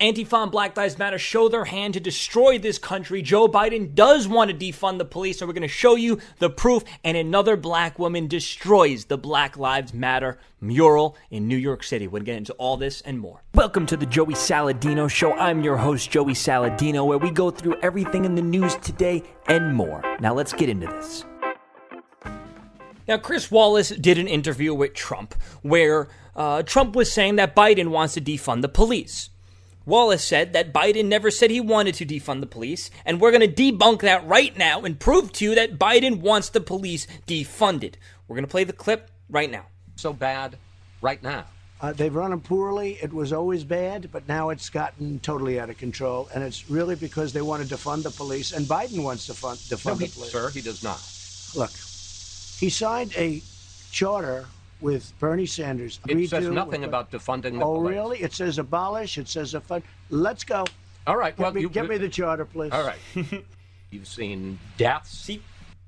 Antifa and Black Lives Matter show their hand to destroy this country. Joe Biden does want to defund the police, and we're going to show you the proof. And another black woman destroys the Black Lives Matter mural in New York City. We're going to get into all this and more. Welcome to the Joey Saladino Show. I'm your host, Joey Saladino, where we go through everything in the news today and more. Now let's get into this. Now, Chris Wallace did an interview with Trump where uh, Trump was saying that Biden wants to defund the police. Wallace said that Biden never said he wanted to defund the police, and we're going to debunk that right now and prove to you that Biden wants the police defunded. We're going to play the clip right now. So bad right now. Uh, they've run them poorly. It was always bad, but now it's gotten totally out of control. And it's really because they want to defund the police, and Biden wants to fund, defund No, the police. sir, he does not. Look, he signed a charter with Bernie Sanders. It agreed says to nothing with- about defunding the police. Oh, police. really? It says abolish. It says a fund. Let's go. All right. Get, well, me, you, get me the charter, please. All right. You've seen deaths. See,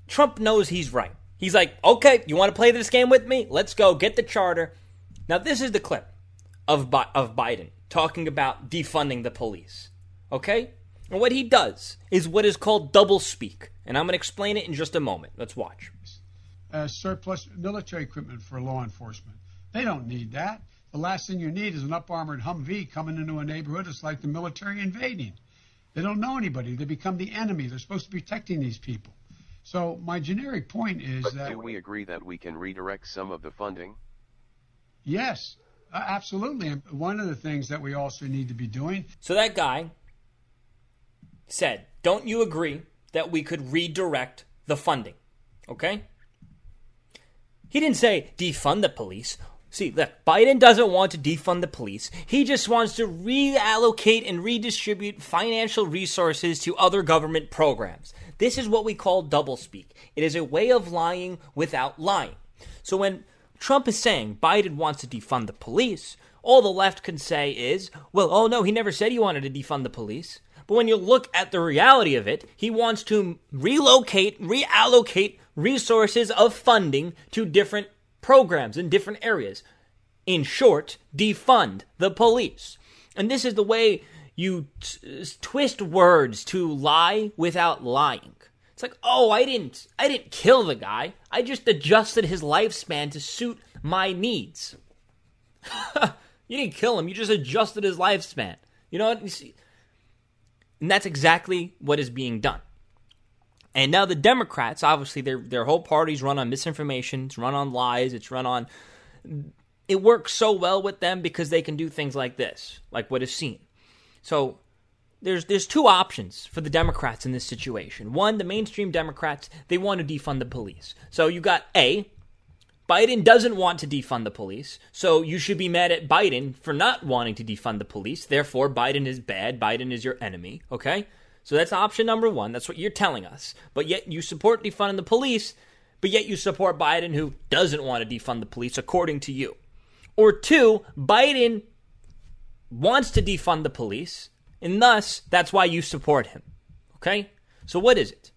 Trump knows he's right. He's like, okay, you want to play this game with me? Let's go. Get the charter. Now, this is the clip of, Bi- of Biden talking about defunding the police. Okay? And what he does is what is called double speak. And I'm going to explain it in just a moment. Let's watch. Uh, surplus military equipment for law enforcement. They don't need that. The last thing you need is an up armored Humvee coming into a neighborhood. It's like the military invading. They don't know anybody. They become the enemy. They're supposed to be protecting these people. So my generic point is But that do we agree that we can redirect some of the funding? yes, absolutely. And one of the things that we also need to be doing So that guy said, Don't you agree that we could redirect the funding? Okay? He didn't say defund the police. See, look, Biden doesn't want to defund the police. He just wants to reallocate and redistribute financial resources to other government programs. This is what we call doublespeak. It is a way of lying without lying. So when Trump is saying Biden wants to defund the police, all the left can say is, well, oh no, he never said he wanted to defund the police. But when you look at the reality of it, he wants to relocate, reallocate resources of funding to different programs in different areas. In short, defund the police. And this is the way you t- twist words to lie without lying. It's like, "Oh, I didn't I didn't kill the guy. I just adjusted his lifespan to suit my needs." you didn't kill him. You just adjusted his lifespan. You know what? You see, and that's exactly what is being done. And now the Democrats, obviously, their their whole party's run on misinformation. It's run on lies. It's run on. It works so well with them because they can do things like this, like what is seen. So there's there's two options for the Democrats in this situation. One, the mainstream Democrats they want to defund the police. So you got a Biden doesn't want to defund the police, so you should be mad at Biden for not wanting to defund the police. Therefore, Biden is bad. Biden is your enemy. Okay, so that's option number one. That's what you're telling us. But yet you support defunding the police, but yet you support Biden who doesn't want to defund the police, according to you. Or two, Biden wants to defund the police, and thus that's why you support him. Okay? So what is it?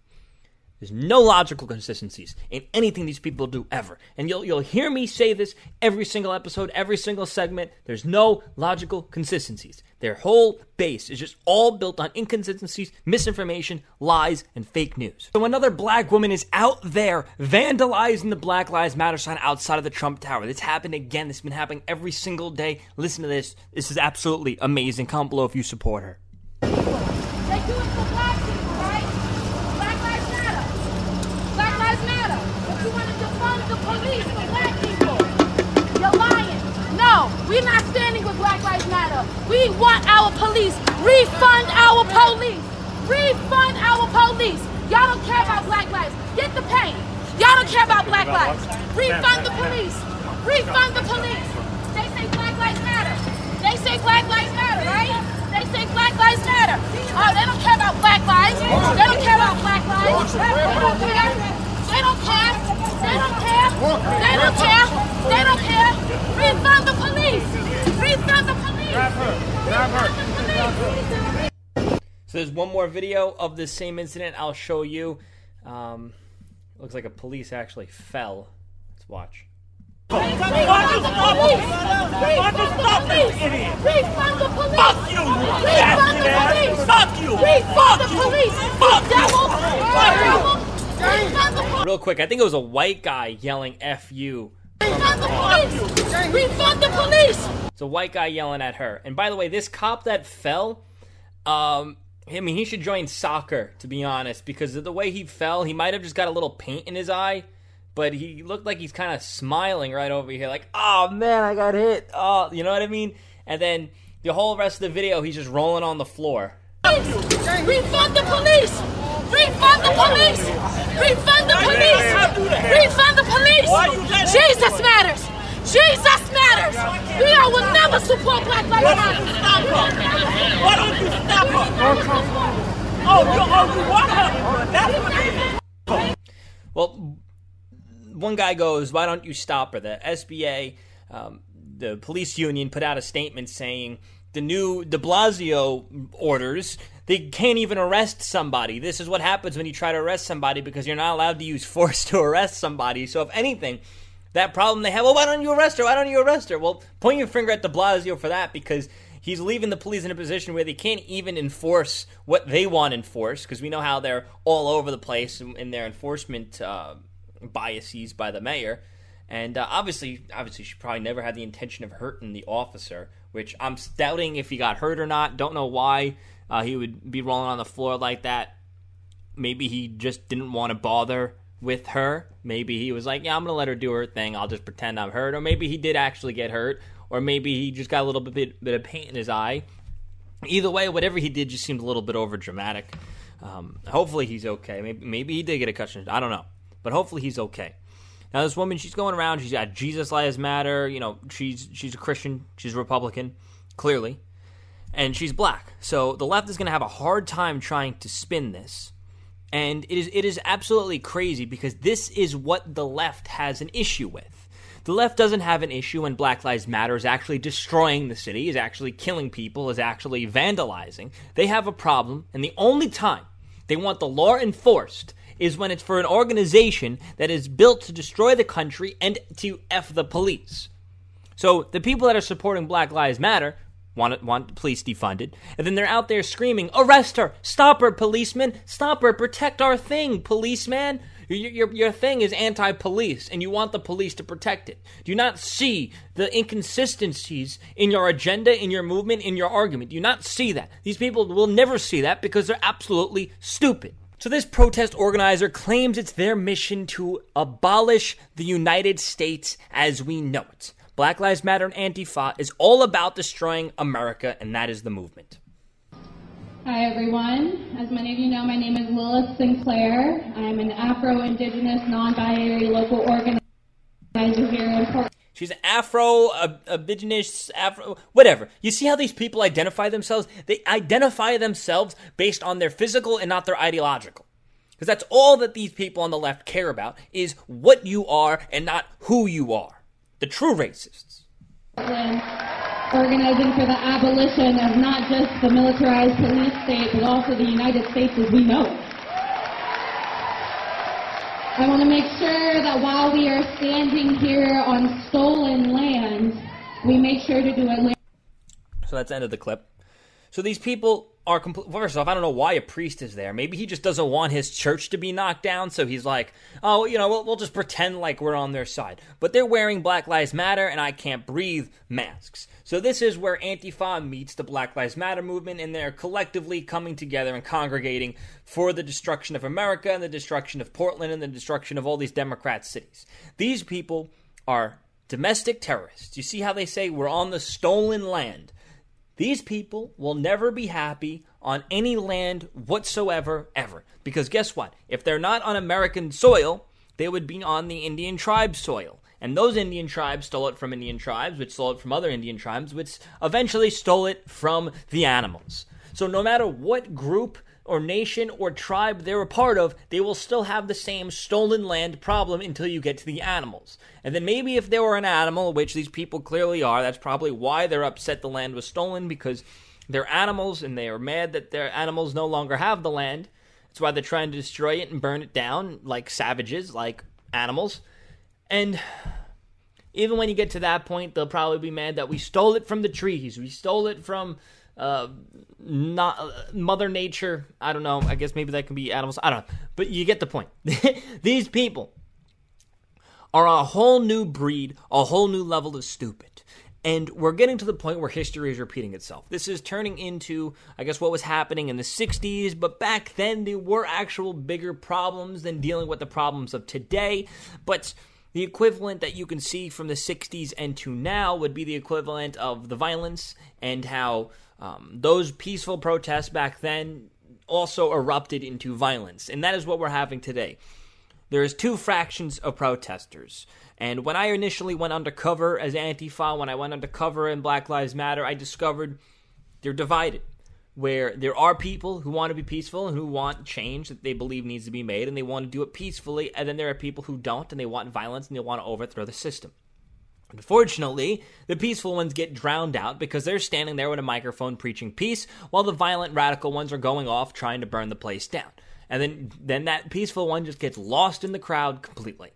There's no logical consistencies in anything these people do ever. And you'll you'll hear me say this every single episode, every single segment. There's no logical consistencies. Their whole base is just all built on inconsistencies, misinformation, lies, and fake news. So another black woman is out there vandalizing the Black Lives Matter sign outside of the Trump Tower. This happened again. This has been happening every single day. Listen to this. This is absolutely amazing. Comment below if you support her. They do it for black people, right? Black lives matter. Black lives matter. But you want to defund the police for black people. You're lying. No, we're not standing with Black Lives Matter. We want our police. Refund our police. Refund our police. Y'all don't care about black lives. Get the pain. Y'all don't care about black lives. Refund the police. Refund the police. They say black lives matter. They say black lives matter, right? They say black lives matter. Oh, they don't care about black lives. They don't care about black lives. They don't care. They don't care. They don't care. They don't care. They don't care. Refund the police. Refund the police. Refund the police. So there's one more video of this same incident I'll show you. Um, looks like a police actually fell. Let's watch. Refund the police! Refund the police! Refund the police! Fuck you! Refund the police! Fuck you! Refund the police! Fuck devil! Devil! Refund the police! Real quick, I think it was a white guy yelling "F you." Refund the police! Refund the police! It's a white guy yelling at her. And by the way, this cop that fell, um, I mean, he should join soccer to be honest, because of the way he fell, he might have just got a little paint in his eye, but he looked like he's kind of smiling right over here, like, "Oh man, I got hit." Oh, you know what I mean? And then the whole rest of the video, he's just rolling on the floor. Refund the police! Refund the police! Refund the police! Refund the police! Jesus matters! Jesus matters! We all will never support Black Lives Matter! Why don't you stop her? Oh, you, oh, you want her? That's what it is. Well, one guy goes, "Why don't you stop her?" The SBA, um, the police union, put out a statement saying the new De Blasio orders they can't even arrest somebody. This is what happens when you try to arrest somebody because you're not allowed to use force to arrest somebody. So if anything, that problem they have, well, why don't you arrest her? Why don't you arrest her? Well, point your finger at De Blasio for that because he's leaving the police in a position where they can't even enforce what they want enforced because we know how they're all over the place in, in their enforcement uh, biases by the mayor. And uh, obviously, obviously, she probably never had the intention of hurting the officer, which I'm doubting if he got hurt or not. Don't know why uh, he would be rolling on the floor like that. Maybe he just didn't want to bother with her. Maybe he was like, "Yeah, I'm gonna let her do her thing. I'll just pretend I'm hurt." Or maybe he did actually get hurt. Or maybe he just got a little bit, bit of paint in his eye. Either way, whatever he did just seemed a little bit over dramatic. Um, hopefully he's okay. Maybe maybe he did get a concussion. I don't know, but hopefully he's okay. Now this woman, she's going around. She's got Jesus Lives Matter. You know, she's she's a Christian. She's a Republican, clearly, and she's black. So the left is going to have a hard time trying to spin this, and it is it is absolutely crazy because this is what the left has an issue with. The left doesn't have an issue when Black Lives Matter is actually destroying the city, is actually killing people, is actually vandalizing. They have a problem, and the only time they want the law enforced is when it's for an organization that is built to destroy the country and to F the police. So the people that are supporting Black Lives Matter want want the police defunded, and then they're out there screaming, "Arrest her! Stop her, policeman! Stop her! Protect our thing, policeman!" Your, your, your thing is anti police, and you want the police to protect it. Do you not see the inconsistencies in your agenda, in your movement, in your argument? Do you not see that? These people will never see that because they're absolutely stupid. So, this protest organizer claims it's their mission to abolish the United States as we know it. Black Lives Matter and Antifa is all about destroying America, and that is the movement. Hi everyone. As many of you know, my name is Lilith Sinclair. I'm an Afro-Indigenous, non-binary local organizer here in Portland. She's Afro, indigenous, Afro, whatever. You see how these people identify themselves? They identify themselves based on their physical and not their ideological. Because that's all that these people on the left care about is what you are and not who you are. The true racists. Organizing for the abolition of not just the militarized police state, but also the United States as we know. I want to make sure that while we are standing here on stolen land, we make sure to do it. So that's end of the clip. So these people are. First off, I don't know why a priest is there. Maybe he just doesn't want his church to be knocked down, so he's like, oh, you know, we'll, we'll just pretend like we're on their side. But they're wearing Black Lives Matter and I can't breathe masks. So this is where Antifa meets the Black Lives Matter movement, and they're collectively coming together and congregating for the destruction of America and the destruction of Portland and the destruction of all these Democrat cities. These people are domestic terrorists. You see how they say we're on the stolen land. These people will never be happy on any land whatsoever, ever. Because guess what? If they're not on American soil, they would be on the Indian tribe soil. And those Indian tribes stole it from Indian tribes, which stole it from other Indian tribes, which eventually stole it from the animals. So no matter what group or nation or tribe they're a part of, they will still have the same stolen land problem until you get to the animals. And then maybe if they were an animal, which these people clearly are, that's probably why they're upset the land was stolen because they're animals and they are mad that their animals no longer have the land. That's why they're trying to destroy it and burn it down like savages, like animals. And even when you get to that point, they'll probably be mad that we stole it from the trees. We stole it from uh, not uh, Mother Nature. I don't know. I guess maybe that can be animals. I don't know. But you get the point. These people are a whole new breed, a whole new level of stupid. And we're getting to the point where history is repeating itself. This is turning into, I guess, what was happening in the 60s, but back then there were actual bigger problems than dealing with the problems of today. But the equivalent that you can see from the 60s and to now would be the equivalent of the violence and how um, those peaceful protests back then also erupted into violence. And that is what we're having today. There's two fractions of protesters. And when I initially went undercover as Antifa, when I went undercover in Black Lives Matter, I discovered they're divided. Where there are people who want to be peaceful and who want change that they believe needs to be made and they want to do it peacefully, and then there are people who don't and they want violence and they want to overthrow the system. Unfortunately, the peaceful ones get drowned out because they're standing there with a microphone preaching peace, while the violent radical ones are going off trying to burn the place down. And then, then that peaceful one just gets lost in the crowd completely.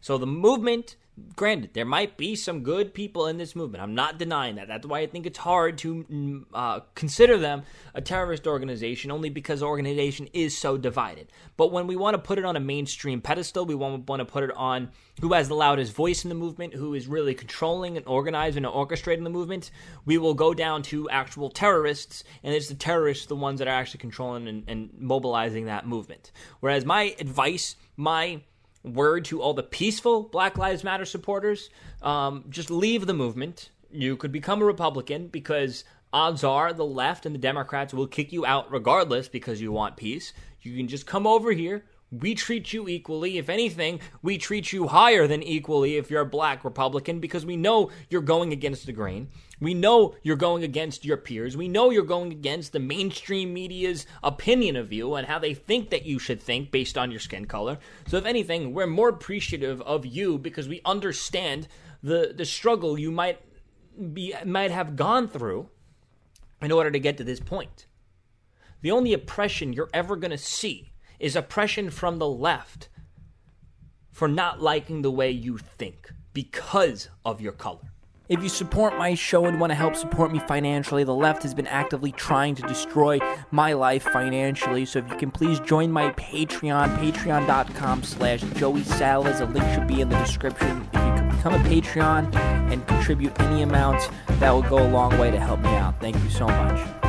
So the movement, granted, there might be some good people in this movement. I'm not denying that. That's why I think it's hard to mm, uh, consider them a terrorist organization, only because the organization is so divided. But when we want to put it on a mainstream pedestal, we want, want to put it on who has the loudest voice in the movement, who is really controlling and organizing and orchestrating the movement, we will go down to actual terrorists, and it's the terrorists the ones that are actually controlling and, and mobilizing that movement. Whereas my advice, my word to all the peaceful Black Lives Matter supporters um, just leave the movement. You could become a Republican because odds are the left and the Democrats will kick you out regardless because you want peace. You can just come over here. We treat you equally. If anything, we treat you higher than equally if you're a black Republican because we know you're going against the grain. We know you're going against your peers. We know you're going against the mainstream media's opinion of you and how they think that you should think based on your skin color. So, if anything, we're more appreciative of you because we understand the, the struggle you might be might have gone through in order to get to this point. The only oppression you're ever going to see is oppression from the left for not liking the way you think because of your color. If you support my show and want to help support me financially, the left has been actively trying to destroy my life financially. So if you can please join my Patreon, patreon.com slash Joey Salads. A link should be in the description. If you can become a Patreon and contribute any amount, that will go a long way to help me out. Thank you so much.